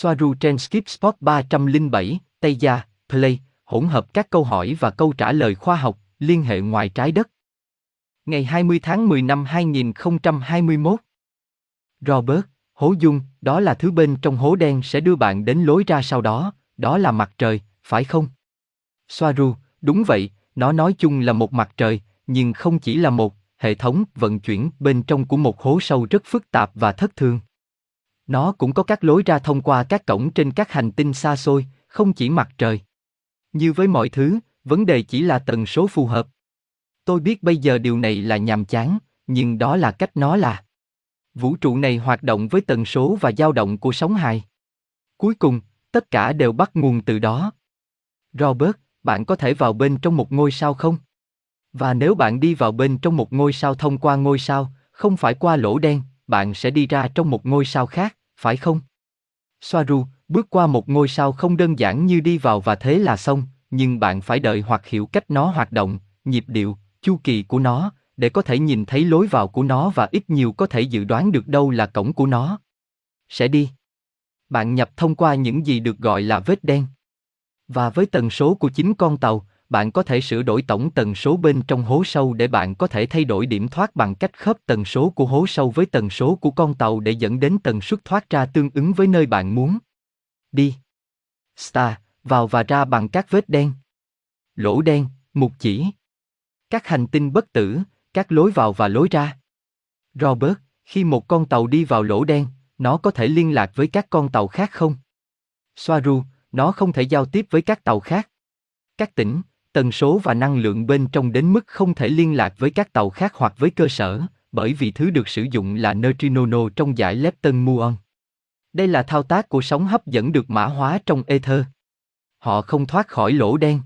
Soaru trên Skip Spot 307, Tây Gia, Play, hỗn hợp các câu hỏi và câu trả lời khoa học, liên hệ ngoài trái đất. Ngày 20 tháng 10 năm 2021. Robert, hố dung, đó là thứ bên trong hố đen sẽ đưa bạn đến lối ra sau đó, đó là mặt trời, phải không? Soaru, đúng vậy, nó nói chung là một mặt trời, nhưng không chỉ là một, hệ thống vận chuyển bên trong của một hố sâu rất phức tạp và thất thường. Nó cũng có các lối ra thông qua các cổng trên các hành tinh xa xôi, không chỉ mặt trời. Như với mọi thứ, vấn đề chỉ là tần số phù hợp. Tôi biết bây giờ điều này là nhàm chán, nhưng đó là cách nó là. Vũ trụ này hoạt động với tần số và dao động của sóng hài. Cuối cùng, tất cả đều bắt nguồn từ đó. Robert, bạn có thể vào bên trong một ngôi sao không? Và nếu bạn đi vào bên trong một ngôi sao thông qua ngôi sao, không phải qua lỗ đen, bạn sẽ đi ra trong một ngôi sao khác, phải không? Soaru, bước qua một ngôi sao không đơn giản như đi vào và thế là xong, nhưng bạn phải đợi hoặc hiểu cách nó hoạt động, nhịp điệu, chu kỳ của nó, để có thể nhìn thấy lối vào của nó và ít nhiều có thể dự đoán được đâu là cổng của nó. Sẽ đi. Bạn nhập thông qua những gì được gọi là vết đen. Và với tần số của chính con tàu, bạn có thể sửa đổi tổng tần số bên trong hố sâu để bạn có thể thay đổi điểm thoát bằng cách khớp tần số của hố sâu với tần số của con tàu để dẫn đến tần suất thoát ra tương ứng với nơi bạn muốn. Đi. Star, vào và ra bằng các vết đen. Lỗ đen, mục chỉ. Các hành tinh bất tử, các lối vào và lối ra. Robert, khi một con tàu đi vào lỗ đen, nó có thể liên lạc với các con tàu khác không? Soaru, nó không thể giao tiếp với các tàu khác. Các tỉnh, tần số và năng lượng bên trong đến mức không thể liên lạc với các tàu khác hoặc với cơ sở, bởi vì thứ được sử dụng là neutrino trong giải lepton muon. Đây là thao tác của sóng hấp dẫn được mã hóa trong ether. Họ không thoát khỏi lỗ đen.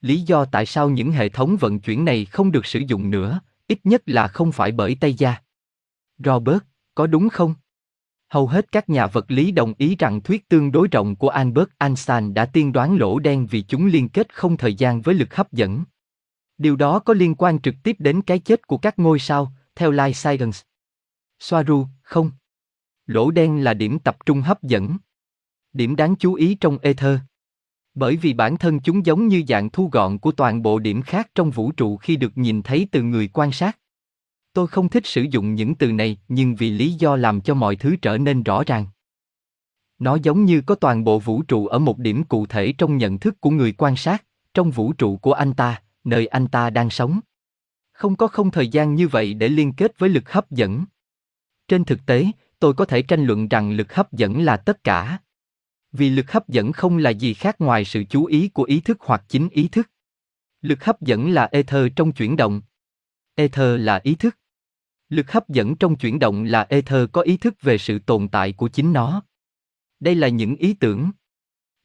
Lý do tại sao những hệ thống vận chuyển này không được sử dụng nữa, ít nhất là không phải bởi Tây Gia. Robert, có đúng không? Hầu hết các nhà vật lý đồng ý rằng thuyết tương đối rộng của Albert Einstein đã tiên đoán lỗ đen vì chúng liên kết không thời gian với lực hấp dẫn. Điều đó có liên quan trực tiếp đến cái chết của các ngôi sao, theo Life Science. Soaru, không. Lỗ đen là điểm tập trung hấp dẫn. Điểm đáng chú ý trong ether. Bởi vì bản thân chúng giống như dạng thu gọn của toàn bộ điểm khác trong vũ trụ khi được nhìn thấy từ người quan sát. Tôi không thích sử dụng những từ này nhưng vì lý do làm cho mọi thứ trở nên rõ ràng. Nó giống như có toàn bộ vũ trụ ở một điểm cụ thể trong nhận thức của người quan sát, trong vũ trụ của anh ta, nơi anh ta đang sống. Không có không thời gian như vậy để liên kết với lực hấp dẫn. Trên thực tế, tôi có thể tranh luận rằng lực hấp dẫn là tất cả. Vì lực hấp dẫn không là gì khác ngoài sự chú ý của ý thức hoặc chính ý thức. Lực hấp dẫn là ether trong chuyển động. Ether là ý thức. Lực hấp dẫn trong chuyển động là ether có ý thức về sự tồn tại của chính nó. Đây là những ý tưởng.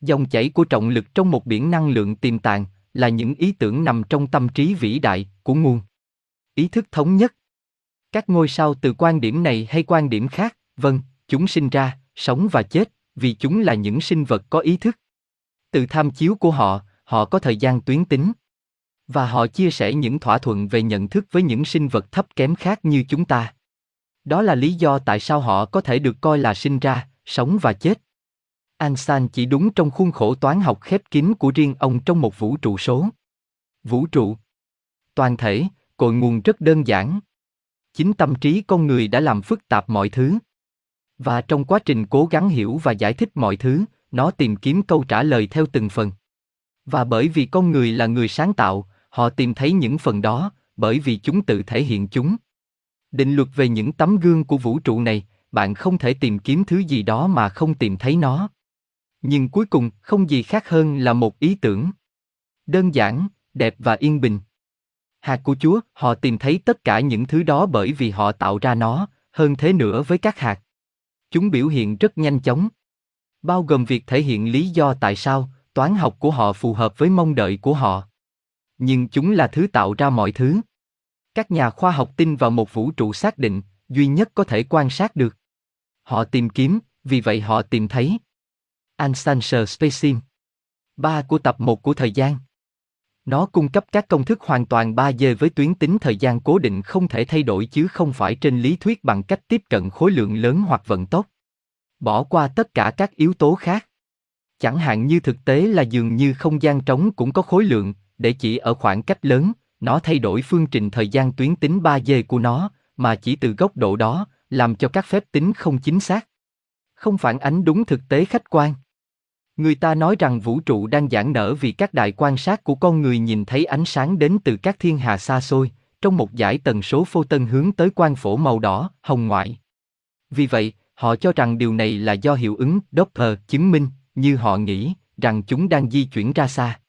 Dòng chảy của trọng lực trong một biển năng lượng tiềm tàng là những ý tưởng nằm trong tâm trí vĩ đại của nguồn. Ý thức thống nhất. Các ngôi sao từ quan điểm này hay quan điểm khác, vâng, chúng sinh ra, sống và chết, vì chúng là những sinh vật có ý thức. Từ tham chiếu của họ, họ có thời gian tuyến tính. Và họ chia sẻ những thỏa thuận về nhận thức với những sinh vật thấp kém khác như chúng ta. Đó là lý do tại sao họ có thể được coi là sinh ra, sống và chết. Einstein chỉ đúng trong khuôn khổ toán học khép kín của riêng ông trong một vũ trụ số. Vũ trụ. Toàn thể, cội nguồn rất đơn giản. Chính tâm trí con người đã làm phức tạp mọi thứ. Và trong quá trình cố gắng hiểu và giải thích mọi thứ, nó tìm kiếm câu trả lời theo từng phần. Và bởi vì con người là người sáng tạo, họ tìm thấy những phần đó, bởi vì chúng tự thể hiện chúng. Định luật về những tấm gương của vũ trụ này, bạn không thể tìm kiếm thứ gì đó mà không tìm thấy nó. Nhưng cuối cùng, không gì khác hơn là một ý tưởng. Đơn giản, đẹp và yên bình. Hạt của Chúa, họ tìm thấy tất cả những thứ đó bởi vì họ tạo ra nó, hơn thế nữa với các hạt. Chúng biểu hiện rất nhanh chóng. Bao gồm việc thể hiện lý do tại sao toán học của họ phù hợp với mong đợi của họ. Nhưng chúng là thứ tạo ra mọi thứ. Các nhà khoa học tin vào một vũ trụ xác định, duy nhất có thể quan sát được. Họ tìm kiếm, vì vậy họ tìm thấy. Ansanser Spacing 3 của tập 1 của thời gian nó cung cấp các công thức hoàn toàn 3D với tuyến tính thời gian cố định không thể thay đổi chứ không phải trên lý thuyết bằng cách tiếp cận khối lượng lớn hoặc vận tốc. bỏ qua tất cả các yếu tố khác. Chẳng hạn như thực tế là dường như không gian trống cũng có khối lượng, để chỉ ở khoảng cách lớn, nó thay đổi phương trình thời gian tuyến tính 3D của nó, mà chỉ từ góc độ đó, làm cho các phép tính không chính xác. Không phản ánh đúng thực tế khách quan. Người ta nói rằng vũ trụ đang giãn nở vì các đài quan sát của con người nhìn thấy ánh sáng đến từ các thiên hà xa xôi, trong một giải tần số phô tân hướng tới quang phổ màu đỏ, hồng ngoại. Vì vậy, họ cho rằng điều này là do hiệu ứng Doppler chứng minh, như họ nghĩ, rằng chúng đang di chuyển ra xa.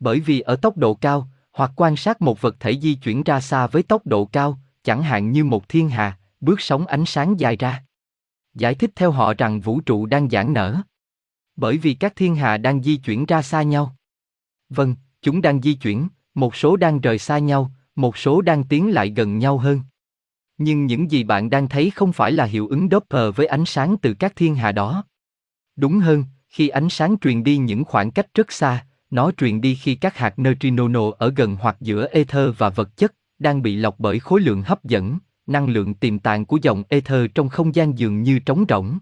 Bởi vì ở tốc độ cao, hoặc quan sát một vật thể di chuyển ra xa với tốc độ cao, chẳng hạn như một thiên hà, bước sóng ánh sáng dài ra. Giải thích theo họ rằng vũ trụ đang giãn nở. Bởi vì các thiên hà đang di chuyển ra xa nhau. Vâng, chúng đang di chuyển, một số đang rời xa nhau, một số đang tiến lại gần nhau hơn. Nhưng những gì bạn đang thấy không phải là hiệu ứng Doppler với ánh sáng từ các thiên hà đó. Đúng hơn, khi ánh sáng truyền đi những khoảng cách rất xa, nó truyền đi khi các hạt neutrino ở gần hoặc giữa ether và vật chất đang bị lọc bởi khối lượng hấp dẫn, năng lượng tiềm tàng của dòng ether trong không gian dường như trống rỗng.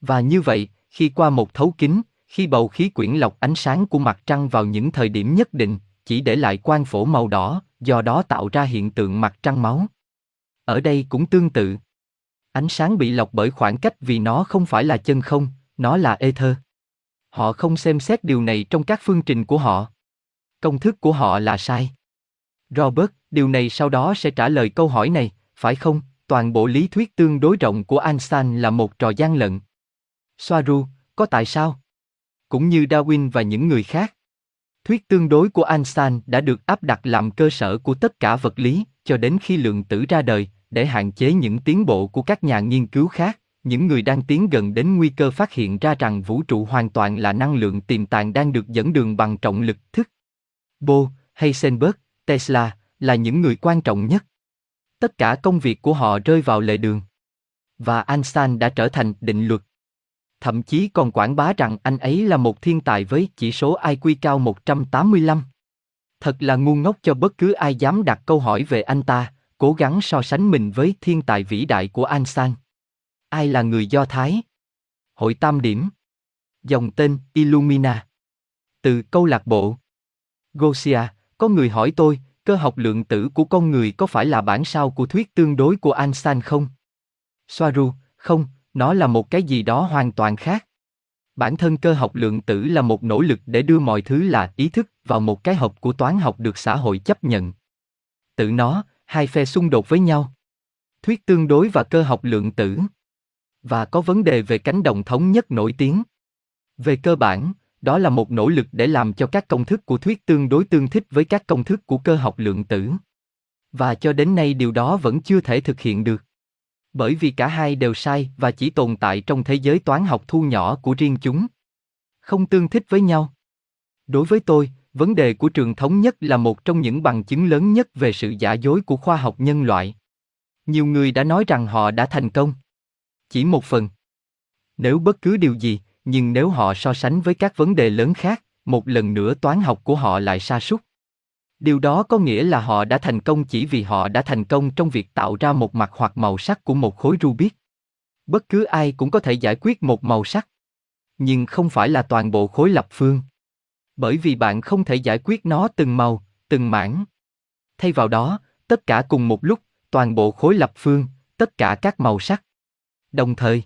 Và như vậy, khi qua một thấu kính, khi bầu khí quyển lọc ánh sáng của mặt trăng vào những thời điểm nhất định, chỉ để lại quang phổ màu đỏ, do đó tạo ra hiện tượng mặt trăng máu. Ở đây cũng tương tự. Ánh sáng bị lọc bởi khoảng cách vì nó không phải là chân không, nó là ether. Họ không xem xét điều này trong các phương trình của họ. Công thức của họ là sai. Robert, điều này sau đó sẽ trả lời câu hỏi này, phải không? Toàn bộ lý thuyết tương đối rộng của Einstein là một trò gian lận. Soaru, có tại sao? Cũng như Darwin và những người khác. Thuyết tương đối của Einstein đã được áp đặt làm cơ sở của tất cả vật lý, cho đến khi lượng tử ra đời, để hạn chế những tiến bộ của các nhà nghiên cứu khác, những người đang tiến gần đến nguy cơ phát hiện ra rằng vũ trụ hoàn toàn là năng lượng tiềm tàng đang được dẫn đường bằng trọng lực thức. Bohr, Heisenberg, Tesla là những người quan trọng nhất. Tất cả công việc của họ rơi vào lề đường. Và Einstein đã trở thành định luật. Thậm chí còn quảng bá rằng anh ấy là một thiên tài với chỉ số IQ cao 185. Thật là ngu ngốc cho bất cứ ai dám đặt câu hỏi về anh ta, cố gắng so sánh mình với thiên tài vĩ đại của Einstein. Ai là người Do Thái? Hội Tam Điểm Dòng tên Illumina Từ câu lạc bộ Gosia, có người hỏi tôi, cơ học lượng tử của con người có phải là bản sao của thuyết tương đối của Einstein không? Soaru, không, nó là một cái gì đó hoàn toàn khác. Bản thân cơ học lượng tử là một nỗ lực để đưa mọi thứ là ý thức vào một cái hộp của toán học được xã hội chấp nhận. Tự nó, hai phe xung đột với nhau. Thuyết tương đối và cơ học lượng tử. Và có vấn đề về cánh đồng thống nhất nổi tiếng. Về cơ bản, đó là một nỗ lực để làm cho các công thức của thuyết tương đối tương thích với các công thức của cơ học lượng tử. Và cho đến nay điều đó vẫn chưa thể thực hiện được. Bởi vì cả hai đều sai và chỉ tồn tại trong thế giới toán học thu nhỏ của riêng chúng. Không tương thích với nhau. Đối với tôi, vấn đề của trường thống nhất là một trong những bằng chứng lớn nhất về sự giả dối của khoa học nhân loại. Nhiều người đã nói rằng họ đã thành công. Chỉ một phần. Nếu bất cứ điều gì, nhưng nếu họ so sánh với các vấn đề lớn khác, một lần nữa toán học của họ lại sa sút. Điều đó có nghĩa là họ đã thành công chỉ vì họ đã thành công trong việc tạo ra một mặt hoặc màu sắc của một khối Rubik. Bất cứ ai cũng có thể giải quyết một màu sắc, nhưng không phải là toàn bộ khối lập phương. Bởi vì bạn không thể giải quyết nó từng màu, từng mảng. Thay vào đó, tất cả cùng một lúc, toàn bộ khối lập phương, tất cả các màu sắc. Đồng thời,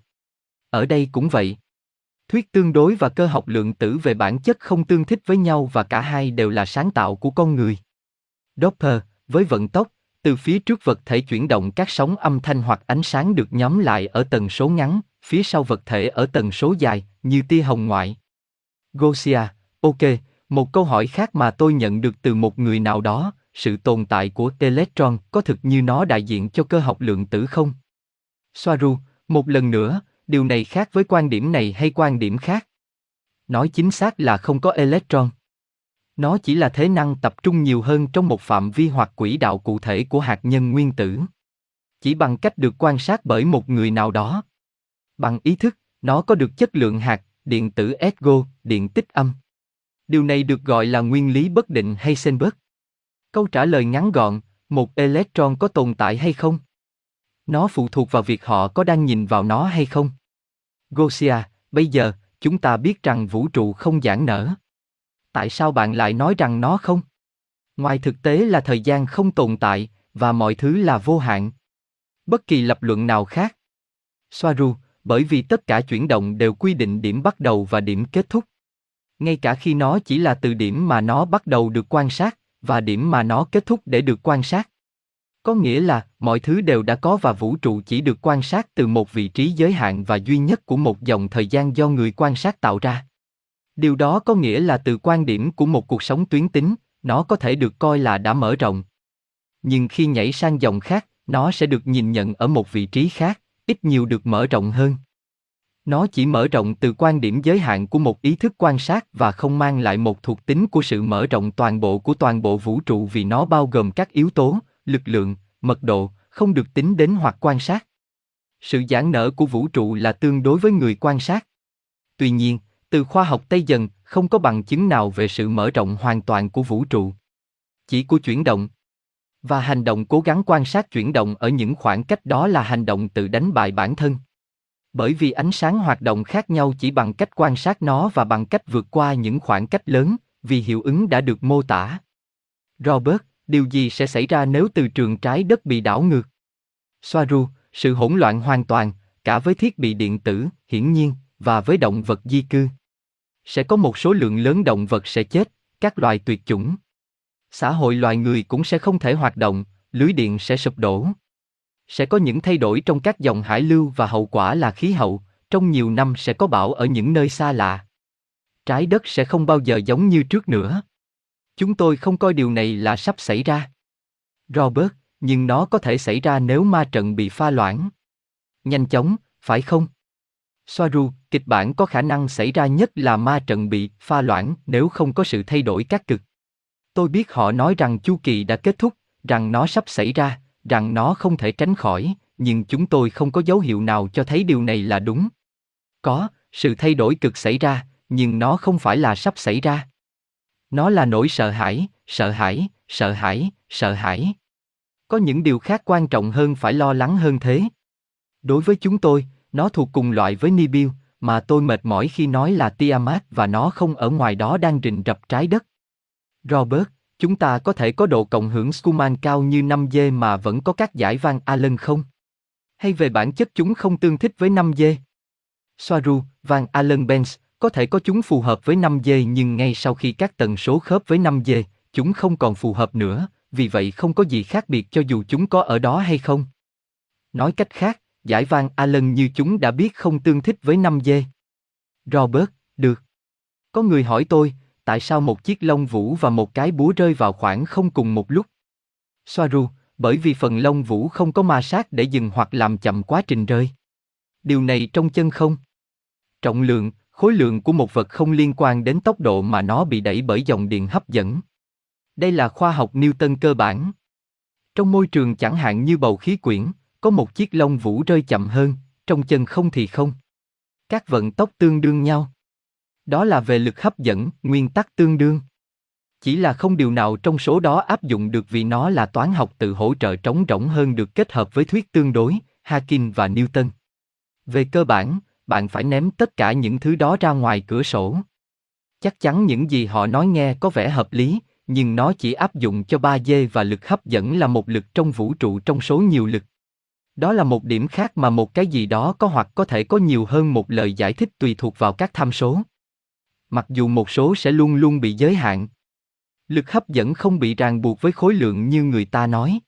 ở đây cũng vậy. Thuyết tương đối và cơ học lượng tử về bản chất không tương thích với nhau và cả hai đều là sáng tạo của con người. Doppler, với vận tốc, từ phía trước vật thể chuyển động các sóng âm thanh hoặc ánh sáng được nhóm lại ở tần số ngắn, phía sau vật thể ở tần số dài, như tia hồng ngoại. Gosia, ok, một câu hỏi khác mà tôi nhận được từ một người nào đó, sự tồn tại của electron có thực như nó đại diện cho cơ học lượng tử không? Soaru, một lần nữa, điều này khác với quan điểm này hay quan điểm khác? Nói chính xác là không có electron. Nó chỉ là thế năng tập trung nhiều hơn trong một phạm vi hoặc quỹ đạo cụ thể của hạt nhân nguyên tử. Chỉ bằng cách được quan sát bởi một người nào đó. Bằng ý thức, nó có được chất lượng hạt, điện tử Esgo, điện tích âm. Điều này được gọi là nguyên lý bất định hay Heisenberg. Câu trả lời ngắn gọn, một electron có tồn tại hay không? Nó phụ thuộc vào việc họ có đang nhìn vào nó hay không. Gosia, bây giờ, chúng ta biết rằng vũ trụ không giãn nở. Tại sao bạn lại nói rằng nó không? Ngoài thực tế là thời gian không tồn tại, và mọi thứ là vô hạn. Bất kỳ lập luận nào khác. Soaru, bởi vì tất cả chuyển động đều quy định điểm bắt đầu và điểm kết thúc. Ngay cả khi nó chỉ là từ điểm mà nó bắt đầu được quan sát, và điểm mà nó kết thúc để được quan sát. Có nghĩa là mọi thứ đều đã có và vũ trụ chỉ được quan sát từ một vị trí giới hạn và duy nhất của một dòng thời gian do người quan sát tạo ra. Điều đó có nghĩa là từ quan điểm của một cuộc sống tuyến tính, nó có thể được coi là đã mở rộng. Nhưng khi nhảy sang dòng khác, nó sẽ được nhìn nhận ở một vị trí khác, ít nhiều được mở rộng hơn. Nó chỉ mở rộng từ quan điểm giới hạn của một ý thức quan sát và không mang lại một thuộc tính của sự mở rộng toàn bộ của toàn bộ vũ trụ vì nó bao gồm các yếu tố, lực lượng, mật độ, không được tính đến hoặc quan sát. Sự giãn nở của vũ trụ là tương đối với người quan sát. Tuy nhiên, từ khoa học Tây dần, không có bằng chứng nào về sự mở rộng hoàn toàn của vũ trụ. Chỉ của chuyển động. Và hành động cố gắng quan sát chuyển động ở những khoảng cách đó là hành động tự đánh bại bản thân. Bởi vì ánh sáng hoạt động khác nhau chỉ bằng cách quan sát nó và bằng cách vượt qua những khoảng cách lớn, vì hiệu ứng đã được mô tả. Robert, điều gì sẽ xảy ra nếu từ trường trái đất bị đảo ngược? Soaru, sự hỗn loạn hoàn toàn, cả với thiết bị điện tử, hiển nhiên, và với động vật di cư. Sẽ có một số lượng lớn động vật sẽ chết, các loài tuyệt chủng. Xã hội loài người cũng sẽ không thể hoạt động, lưới điện sẽ sụp đổ. Sẽ có những thay đổi trong các dòng hải lưu và hậu quả là khí hậu, trong nhiều năm sẽ có bão ở những nơi xa lạ. Trái đất sẽ không bao giờ giống như trước nữa. Chúng tôi không coi điều này là sắp xảy ra. Robert, nhưng nó có thể xảy ra nếu ma trận bị pha loãng. Nhanh chóng, phải không? Soaru, kịch bản có khả năng xảy ra nhất là ma trận bị pha loãng nếu không có sự thay đổi các cực. Tôi biết họ nói rằng chu kỳ đã kết thúc, rằng nó sắp xảy ra, rằng nó không thể tránh khỏi, nhưng chúng tôi không có dấu hiệu nào cho thấy điều này là đúng. Có, sự thay đổi cực xảy ra, nhưng nó không phải là sắp xảy ra. Nó là nỗi sợ hãi, sợ hãi, sợ hãi, sợ hãi. Có những điều khác quan trọng hơn phải lo lắng hơn thế. Đối với chúng tôi, nó thuộc cùng loại với Nibiu, mà tôi mệt mỏi khi nói là Tiamat và nó không ở ngoài đó đang rình rập trái đất. Robert, chúng ta có thể có độ cộng hưởng Schumann cao như 5G mà vẫn có các giải van Allen không? Hay về bản chất chúng không tương thích với 5G? Soaru, van Allen Benz, có thể có chúng phù hợp với 5G nhưng ngay sau khi các tần số khớp với 5G, chúng không còn phù hợp nữa, vì vậy không có gì khác biệt cho dù chúng có ở đó hay không. Nói cách khác, giải vang Allen như chúng đã biết không tương thích với 5G. Robert, được. Có người hỏi tôi, tại sao một chiếc lông vũ và một cái búa rơi vào khoảng không cùng một lúc? Soaru, bởi vì phần lông vũ không có ma sát để dừng hoặc làm chậm quá trình rơi. Điều này trong chân không? Trọng lượng, khối lượng của một vật không liên quan đến tốc độ mà nó bị đẩy bởi dòng điện hấp dẫn. Đây là khoa học Newton cơ bản. Trong môi trường chẳng hạn như bầu khí quyển, có một chiếc lông vũ rơi chậm hơn, trong chân không thì không. Các vận tốc tương đương nhau. Đó là về lực hấp dẫn, nguyên tắc tương đương. Chỉ là không điều nào trong số đó áp dụng được vì nó là toán học tự hỗ trợ trống rỗng hơn được kết hợp với thuyết tương đối, Hawking và Newton. Về cơ bản, bạn phải ném tất cả những thứ đó ra ngoài cửa sổ. Chắc chắn những gì họ nói nghe có vẻ hợp lý, nhưng nó chỉ áp dụng cho 3D và lực hấp dẫn là một lực trong vũ trụ trong số nhiều lực. Đó là một điểm khác mà một cái gì đó có hoặc có thể có nhiều hơn một lời giải thích tùy thuộc vào các tham số. Mặc dù một số sẽ luôn luôn bị giới hạn. Lực hấp dẫn không bị ràng buộc với khối lượng như người ta nói.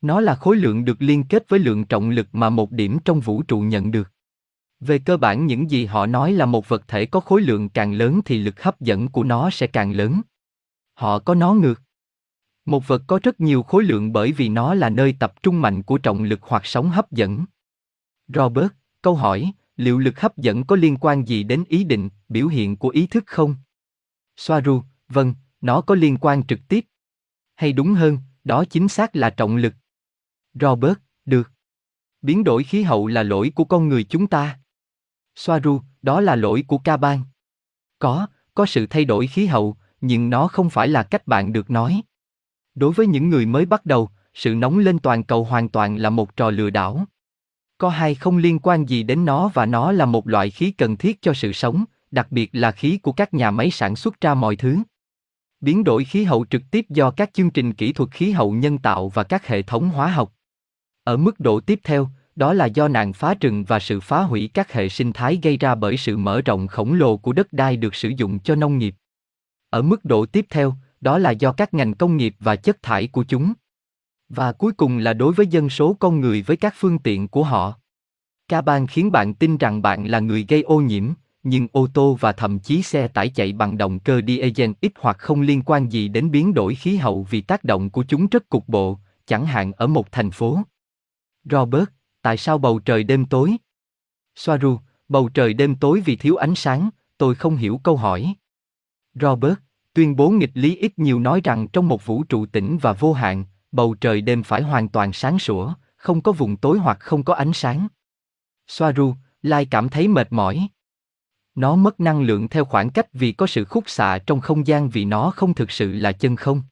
Nó là khối lượng được liên kết với lượng trọng lực mà một điểm trong vũ trụ nhận được. Về cơ bản những gì họ nói là một vật thể có khối lượng càng lớn thì lực hấp dẫn của nó sẽ càng lớn. Họ có nó ngược. Một vật có rất nhiều khối lượng bởi vì nó là nơi tập trung mạnh của trọng lực hoặc sóng hấp dẫn. Robert, câu hỏi, liệu lực hấp dẫn có liên quan gì đến ý định, biểu hiện của ý thức không? Soaru, vâng, nó có liên quan trực tiếp. Hay đúng hơn, đó chính xác là trọng lực. Robert, được. Biến đổi khí hậu là lỗi của con người chúng ta. Soaru, đó là lỗi của ca bang. Có, có sự thay đổi khí hậu, nhưng nó không phải là cách bạn được nói. Đối với những người mới bắt đầu, sự nóng lên toàn cầu hoàn toàn là một trò lừa đảo. Có hai không liên quan gì đến nó và nó là một loại khí cần thiết cho sự sống, đặc biệt là khí của các nhà máy sản xuất ra mọi thứ. Biến đổi khí hậu trực tiếp do các chương trình kỹ thuật khí hậu nhân tạo và các hệ thống hóa học. Ở mức độ tiếp theo, đó là do nạn phá rừng và sự phá hủy các hệ sinh thái gây ra bởi sự mở rộng khổng lồ của đất đai được sử dụng cho nông nghiệp. Ở mức độ tiếp theo, đó là do các ngành công nghiệp và chất thải của chúng. Và cuối cùng là đối với dân số con người với các phương tiện của họ. Ca ban khiến bạn tin rằng bạn là người gây ô nhiễm, nhưng ô tô và thậm chí xe tải chạy bằng động cơ diesel ít hoặc không liên quan gì đến biến đổi khí hậu vì tác động của chúng rất cục bộ, chẳng hạn ở một thành phố. Robert, tại sao bầu trời đêm tối? Soaru, bầu trời đêm tối vì thiếu ánh sáng, tôi không hiểu câu hỏi. Robert, tuyên bố nghịch lý ít nhiều nói rằng trong một vũ trụ tĩnh và vô hạn, bầu trời đêm phải hoàn toàn sáng sủa, không có vùng tối hoặc không có ánh sáng. Soaru, Lai cảm thấy mệt mỏi. Nó mất năng lượng theo khoảng cách vì có sự khúc xạ trong không gian vì nó không thực sự là chân không.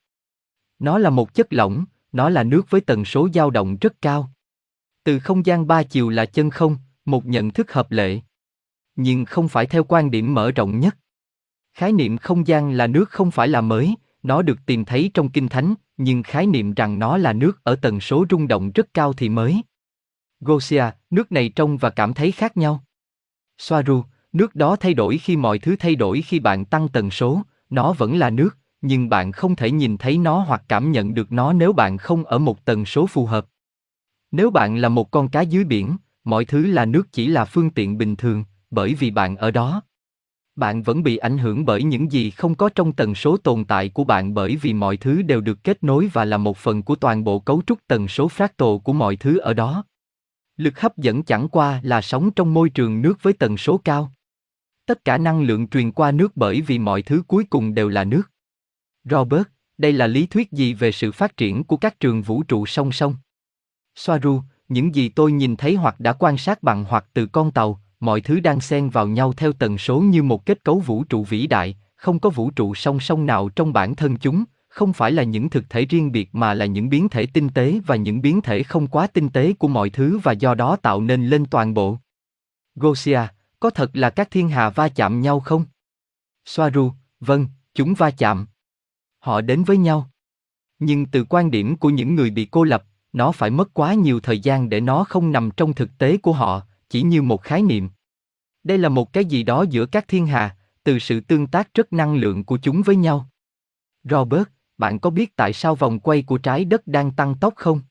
Nó là một chất lỏng, nó là nước với tần số dao động rất cao. Từ không gian ba chiều là chân không, một nhận thức hợp lệ. Nhưng không phải theo quan điểm mở rộng nhất. Khái niệm không gian là nước không phải là mới, nó được tìm thấy trong kinh thánh, nhưng khái niệm rằng nó là nước ở tần số rung động rất cao thì mới. Gosia, nước này trông và cảm thấy khác nhau. Soaru, nước đó thay đổi khi mọi thứ thay đổi khi bạn tăng tần số, nó vẫn là nước, nhưng bạn không thể nhìn thấy nó hoặc cảm nhận được nó nếu bạn không ở một tần số phù hợp. Nếu bạn là một con cá dưới biển, mọi thứ là nước chỉ là phương tiện bình thường, bởi vì bạn ở đó. Bạn vẫn bị ảnh hưởng bởi những gì không có trong tần số tồn tại của bạn bởi vì mọi thứ đều được kết nối và là một phần của toàn bộ cấu trúc tần số fractal của mọi thứ ở đó. Lực hấp dẫn chẳng qua là sống trong môi trường nước với tần số cao. Tất cả năng lượng truyền qua nước bởi vì mọi thứ cuối cùng đều là nước. Robert, đây là lý thuyết gì về sự phát triển của các trường vũ trụ song song? Soaru, những gì tôi nhìn thấy hoặc đã quan sát bằng hoặc từ con tàu, mọi thứ đang xen vào nhau theo tần số như một kết cấu vũ trụ vĩ đại, không có vũ trụ song song nào trong bản thân chúng, không phải là những thực thể riêng biệt mà là những biến thể tinh tế và những biến thể không quá tinh tế của mọi thứ và do đó tạo nên lên toàn bộ. Gosia, có thật là các thiên hà va chạm nhau không? Soaru, vâng, chúng va chạm. Họ đến với nhau. Nhưng từ quan điểm của những người bị cô lập, nó phải mất quá nhiều thời gian để nó không nằm trong thực tế của họ, chỉ như một khái niệm. Đây là một cái gì đó giữa các thiên hà, từ sự tương tác rất năng lượng của chúng với nhau. Robert, bạn có biết tại sao vòng quay của trái đất đang tăng tốc không?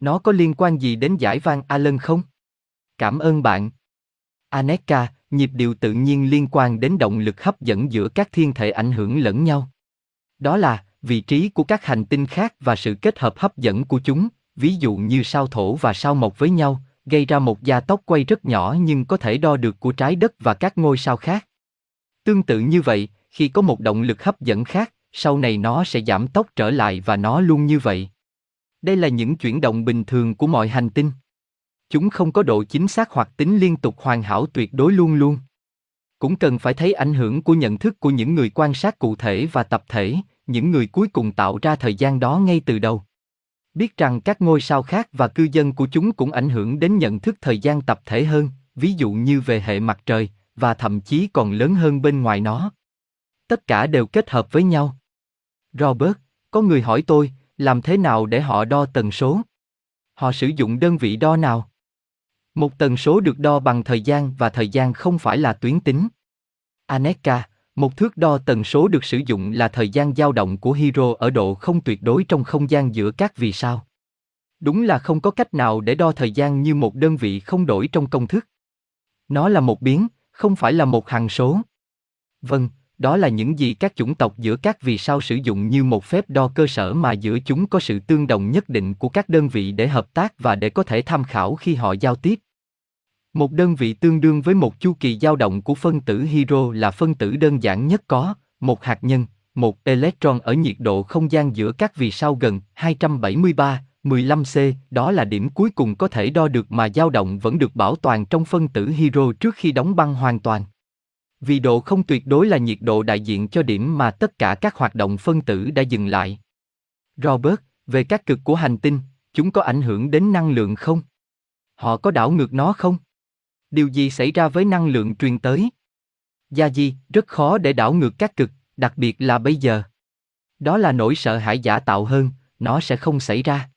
Nó có liên quan gì đến giải van Allen không? Cảm ơn bạn. Aneka, nhịp điệu tự nhiên liên quan đến động lực hấp dẫn giữa các thiên thể ảnh hưởng lẫn nhau. Đó là vị trí của các hành tinh khác và sự kết hợp hấp dẫn của chúng, ví dụ như sao thổ và sao mộc với nhau, gây ra một gia tốc quay rất nhỏ nhưng có thể đo được của trái đất và các ngôi sao khác. Tương tự như vậy, khi có một động lực hấp dẫn khác, sau này nó sẽ giảm tốc trở lại và nó luôn như vậy. Đây là những chuyển động bình thường của mọi hành tinh. Chúng không có độ chính xác hoặc tính liên tục hoàn hảo tuyệt đối luôn luôn. Cũng cần phải thấy ảnh hưởng của nhận thức của những người quan sát cụ thể và tập thể, những người cuối cùng tạo ra thời gian đó ngay từ đầu. Biết rằng các ngôi sao khác và cư dân của chúng cũng ảnh hưởng đến nhận thức thời gian tập thể hơn, ví dụ như về hệ mặt trời, và thậm chí còn lớn hơn bên ngoài nó. Tất cả đều kết hợp với nhau. Robert, có người hỏi tôi, làm thế nào để họ đo tần số? Họ sử dụng đơn vị đo nào? Một tần số được đo bằng thời gian và thời gian không phải là tuyến tính. Aneka, một thước đo tần số được sử dụng là thời gian dao động của hydro ở độ không tuyệt đối trong không gian giữa các vì sao. Đúng là không có cách nào để đo thời gian như một đơn vị không đổi trong công thức. Nó là một biến, không phải là một hằng số. Vâng, đó là những gì các chủng tộc giữa các vì sao sử dụng như một phép đo cơ sở mà giữa chúng có sự tương đồng nhất định của các đơn vị để hợp tác và để có thể tham khảo khi họ giao tiếp. Một đơn vị tương đương với một chu kỳ dao động của phân tử hydro là phân tử đơn giản nhất có, một hạt nhân, một electron ở nhiệt độ không gian giữa các vì sao gần 273, 15C, đó là điểm cuối cùng có thể đo được mà dao động vẫn được bảo toàn trong phân tử hydro trước khi đóng băng hoàn toàn. Vì độ không tuyệt đối là nhiệt độ đại diện cho điểm mà tất cả các hoạt động phân tử đã dừng lại. Robert, về các cực của hành tinh, chúng có ảnh hưởng đến năng lượng không? họ có đảo ngược nó không? Điều gì xảy ra với năng lượng truyền tới? Gia Di, rất khó để đảo ngược các cực, đặc biệt là bây giờ. Đó là nỗi sợ hãi giả tạo hơn, nó sẽ không xảy ra.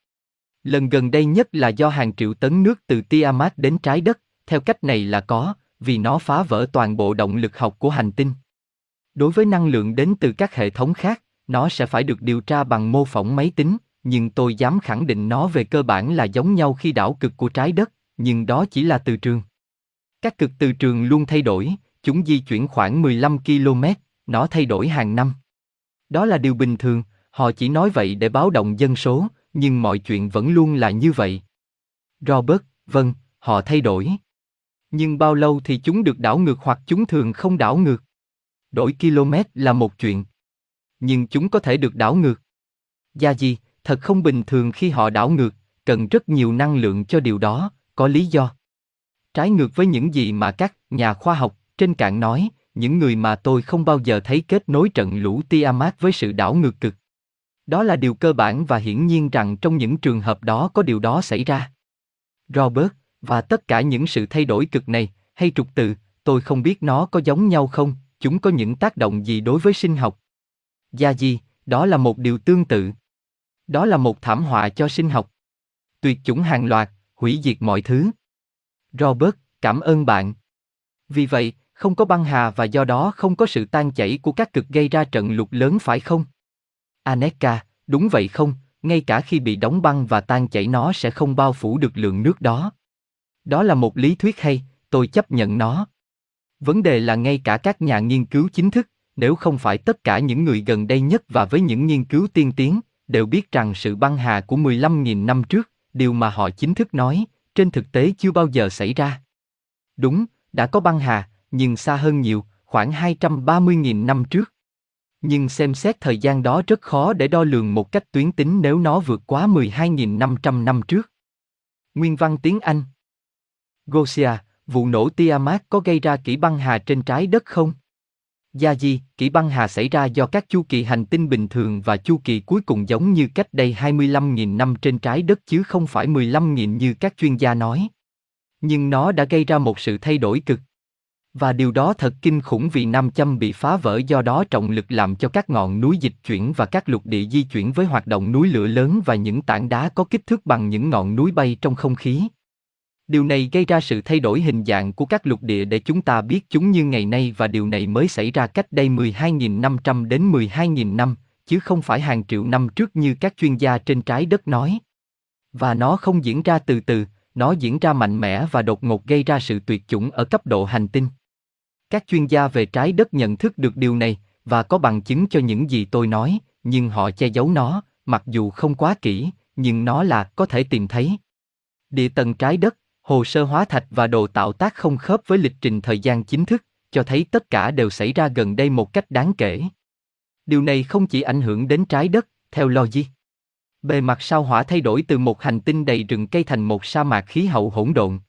Lần gần đây nhất là do hàng triệu tấn nước từ Tiamat đến trái đất, theo cách này là có, vì nó phá vỡ toàn bộ động lực học của hành tinh. Đối với năng lượng đến từ các hệ thống khác, nó sẽ phải được điều tra bằng mô phỏng máy tính, nhưng tôi dám khẳng định nó về cơ bản là giống nhau khi đảo cực của trái đất, nhưng đó chỉ là từ trường. Các cực từ trường luôn thay đổi, chúng di chuyển khoảng 15 km, nó thay đổi hàng năm. Đó là điều bình thường, họ chỉ nói vậy để báo động dân số, nhưng mọi chuyện vẫn luôn là như vậy. Robert, vâng, họ thay đổi. Nhưng bao lâu thì chúng được đảo ngược hoặc chúng thường không đảo ngược? Đổi km là một chuyện. Nhưng chúng có thể được đảo ngược. Gia gì, thật không bình thường khi họ đảo ngược, cần rất nhiều năng lượng cho điều đó, có lý do. Trái ngược với những gì mà các nhà khoa học trên cạn nói, những người mà tôi không bao giờ thấy kết nối trận lũ Tiamat với sự đảo ngược cực. Đó là điều cơ bản và hiển nhiên rằng trong những trường hợp đó có điều đó xảy ra. Robert, và tất cả những sự thay đổi cực này, hay trục tự, tôi không biết nó có giống nhau không, chúng có những tác động gì đối với sinh học. Gia di, đó là một điều tương tự. Đó là một thảm họa cho sinh học. Tuyệt chủng hàng loạt, hủy diệt mọi thứ. Robert, cảm ơn bạn. Vì vậy, không có băng hà và do đó không có sự tan chảy của các cực gây ra trận lụt lớn phải không? Aneka, đúng vậy không, ngay cả khi bị đóng băng và tan chảy nó sẽ không bao phủ được lượng nước đó. Đó là một lý thuyết hay, tôi chấp nhận nó. Vấn đề là ngay cả các nhà nghiên cứu chính thức, nếu không phải tất cả những người gần đây nhất và với những nghiên cứu tiên tiến, đều biết rằng sự băng hà của 15.000 năm trước, điều mà họ chính thức nói, trên thực tế chưa bao giờ xảy ra. Đúng, đã có băng hà, nhưng xa hơn nhiều, khoảng 230.000 năm trước. Nhưng xem xét thời gian đó rất khó để đo lường một cách tuyến tính nếu nó vượt quá 12.500 năm trước. Nguyên văn tiếng Anh Gosia, vụ nổ Tiamat có gây ra kỷ băng hà trên trái đất không? Gia Di, kỷ băng hà xảy ra do các chu kỳ hành tinh bình thường và chu kỳ cuối cùng giống như cách đây 25.000 năm trên trái đất chứ không phải 15.000 như các chuyên gia nói. Nhưng nó đã gây ra một sự thay đổi cực. Và điều đó thật kinh khủng vì Nam Châm bị phá vỡ do đó trọng lực làm cho các ngọn núi dịch chuyển và các lục địa di chuyển với hoạt động núi lửa lớn và những tảng đá có kích thước bằng những ngọn núi bay trong không khí. Điều này gây ra sự thay đổi hình dạng của các lục địa để chúng ta biết chúng như ngày nay và điều này mới xảy ra cách đây 12.500 đến 12.000 năm, chứ không phải hàng triệu năm trước như các chuyên gia trên trái đất nói. Và nó không diễn ra từ từ, nó diễn ra mạnh mẽ và đột ngột gây ra sự tuyệt chủng ở cấp độ hành tinh. Các chuyên gia về trái đất nhận thức được điều này và có bằng chứng cho những gì tôi nói, nhưng họ che giấu nó, mặc dù không quá kỹ, nhưng nó là có thể tìm thấy. Địa tầng trái đất, hồ sơ hóa thạch và đồ tạo tác không khớp với lịch trình thời gian chính thức, cho thấy tất cả đều xảy ra gần đây một cách đáng kể. Điều này không chỉ ảnh hưởng đến trái đất, theo logic. Bề mặt sao hỏa thay đổi từ một hành tinh đầy rừng cây thành một sa mạc khí hậu hỗn độn.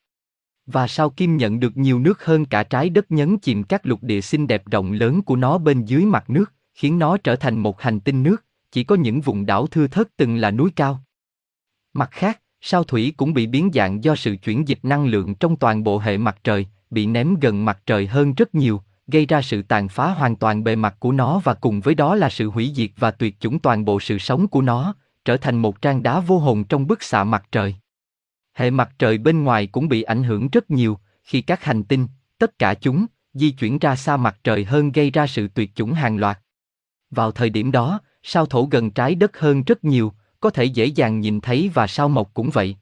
Và sao Kim nhận được nhiều nước hơn cả trái đất nhấn chìm các lục địa xinh đẹp rộng lớn của nó bên dưới mặt nước, khiến nó trở thành một hành tinh nước, chỉ có những vùng đảo thưa thớt từng là núi cao. Mặt khác, sao thủy cũng bị biến dạng do sự chuyển dịch năng lượng trong toàn bộ hệ mặt trời, bị ném gần mặt trời hơn rất nhiều, gây ra sự tàn phá hoàn toàn bề mặt của nó và cùng với đó là sự hủy diệt và tuyệt chủng toàn bộ sự sống của nó, trở thành một trang đá vô hồn trong bức xạ mặt trời. Hệ mặt trời bên ngoài cũng bị ảnh hưởng rất nhiều, khi các hành tinh, tất cả chúng, di chuyển ra xa mặt trời hơn gây ra sự tuyệt chủng hàng loạt. Vào thời điểm đó, sao thổ gần trái đất hơn rất nhiều, có thể dễ dàng nhìn thấy và sao mộc cũng vậy.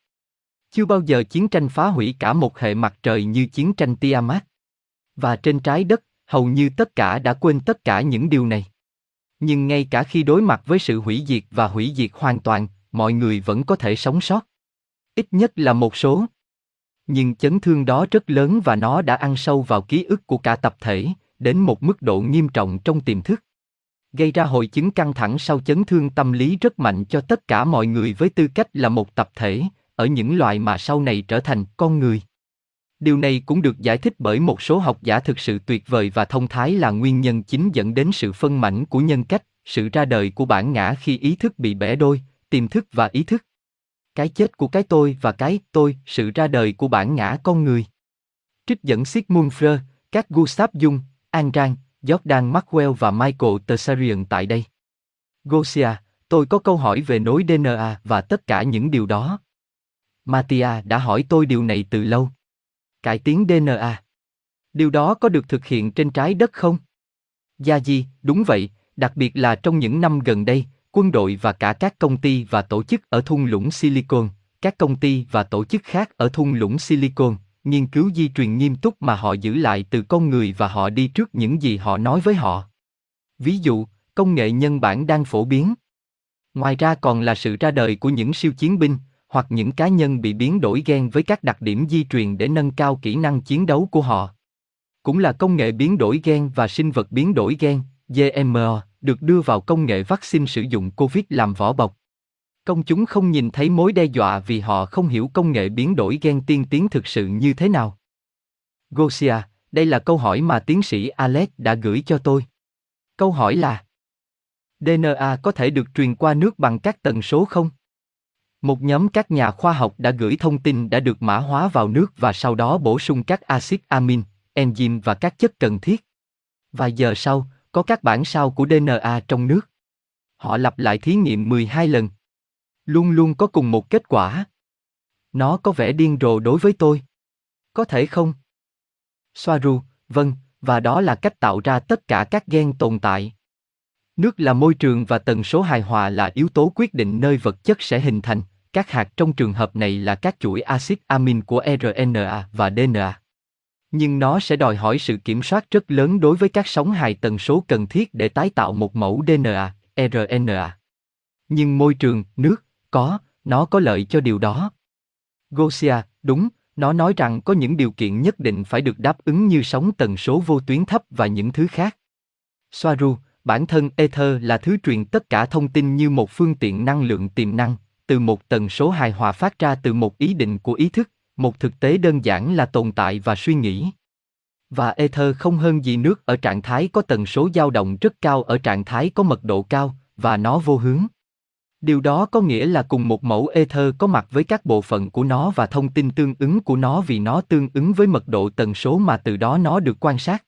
Chưa bao giờ chiến tranh phá hủy cả một hệ mặt trời như chiến tranh Tiamat. Và trên trái đất, hầu như tất cả đã quên tất cả những điều này. Nhưng ngay cả khi đối mặt với sự hủy diệt và hủy diệt hoàn toàn, mọi người vẫn có thể sống sót. Ít nhất là một số. Nhưng chấn thương đó rất lớn và nó đã ăn sâu vào ký ức của cả tập thể, đến một mức độ nghiêm trọng trong tiềm thức. Gây ra hội chứng căng thẳng sau chấn thương tâm lý rất mạnh cho tất cả mọi người với tư cách là một tập thể, ở những loài mà sau này trở thành con người. Điều này cũng được giải thích bởi một số học giả thực sự tuyệt vời và thông thái là nguyên nhân chính dẫn đến sự phân mảnh của nhân cách, sự ra đời của bản ngã khi ý thức bị bẻ đôi, tiềm thức và ý thức. cái chết của cái tôi và cái tôi, sự ra đời của bản ngã con người. Trích dẫn Sigmund Freud, các Gustav Jung, Andran, Jordan Maxwell và Michael Tessarian tại đây. Gosia, tôi có câu hỏi về nối DNA và tất cả những điều đó. Mattia đã hỏi tôi điều này từ lâu. Cải tiến DNA. Điều đó có được thực hiện trên trái đất không? Gia Di, đúng vậy, đặc biệt là trong những năm gần đây, quân đội và cả các công ty và tổ chức ở thung lũng Silicon, các công ty và tổ chức khác ở thung lũng Silicon, nghiên cứu di truyền nghiêm túc mà họ giữ lại từ con người và họ đi trước những gì họ nói với họ. Ví dụ, công nghệ nhân bản đang phổ biến. Ngoài ra còn là sự ra đời của những siêu chiến binh, hoặc những cá nhân bị biến đổi gen với các đặc điểm di truyền để nâng cao kỹ năng chiến đấu của họ. Cũng là công nghệ biến đổi gen và sinh vật biến đổi gen, GMO, được đưa vào công nghệ vaccine sử dụng COVID làm vỏ bọc. Công chúng không nhìn thấy mối đe dọa vì họ không hiểu công nghệ biến đổi gen tiên tiến thực sự như thế nào. Gosia, đây là câu hỏi mà tiến sĩ Alex đã gửi cho tôi. Câu hỏi là DNA có thể được truyền qua nước bằng các tần số không? Một nhóm các nhà khoa học đã gửi thông tin đã được mã hóa vào nước và sau đó bổ sung các axit amin, enzyme và các chất cần thiết. Vài giờ sau, có các bản sao của DNA trong nước. Họ lặp lại thí nghiệm 12 lần. Luôn luôn có cùng một kết quả. Nó có vẻ điên rồ đối với tôi. Có thể không? Soaru, vâng, và đó là cách tạo ra tất cả các gen tồn tại. Nước là môi trường và tần số hài hòa là yếu tố quyết định nơi vật chất sẽ hình thành. Các hạt trong trường hợp này là các chuỗi axit amin của RNA và DNA. Nhưng nó sẽ đòi hỏi sự kiểm soát rất lớn đối với các sóng hài tần số cần thiết để tái tạo một mẫu DNA, RNA. Nhưng môi trường, nước, có, nó có lợi cho điều đó. Gosia, đúng, nó nói rằng có những điều kiện nhất định phải được đáp ứng như sóng tần số vô tuyến thấp và những thứ khác. Soaru, bản thân ether là thứ truyền tất cả thông tin như một phương tiện năng lượng tiềm năng, từ một tần số hài hòa phát ra từ một ý định của ý thức, một thực tế đơn giản là tồn tại và suy nghĩ. Và ether không hơn gì nước ở trạng thái có tần số dao động rất cao ở trạng thái có mật độ cao, và nó vô hướng. Điều đó có nghĩa là cùng một mẫu ether có mặt với các bộ phận của nó và thông tin tương ứng của nó vì nó tương ứng với mật độ tần số mà từ đó nó được quan sát.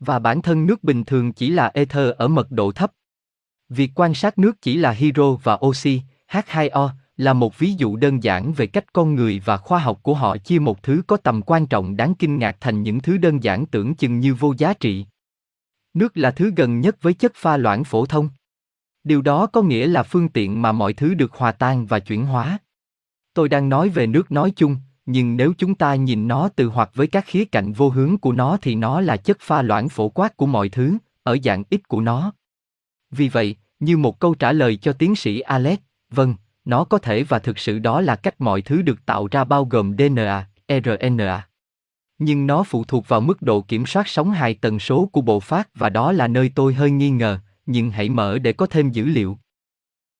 Và bản thân nước bình thường chỉ là ether ở mật độ thấp. Việc quan sát nước chỉ là hydro và oxy, H2O, là một ví dụ đơn giản về cách con người và khoa học của họ chia một thứ có tầm quan trọng đáng kinh ngạc thành những thứ đơn giản tưởng chừng như vô giá trị. Nước là thứ gần nhất với chất pha loãng phổ thông. Điều đó có nghĩa là phương tiện mà mọi thứ được hòa tan và chuyển hóa. Tôi đang nói về nước nói chung, nhưng nếu chúng ta nhìn nó từ hoặc với các khía cạnh vô hướng của nó thì nó là chất pha loãng phổ quát của mọi thứ, ở dạng ít của nó. Vì vậy, như một câu trả lời cho tiến sĩ Alex, vâng, nó có thể và thực sự đó là cách mọi thứ được tạo ra bao gồm DNA, RNA. Nhưng nó phụ thuộc vào mức độ kiểm soát sóng hài tần số của bộ phát và đó là nơi tôi hơi nghi ngờ, nhưng hãy mở để có thêm dữ liệu.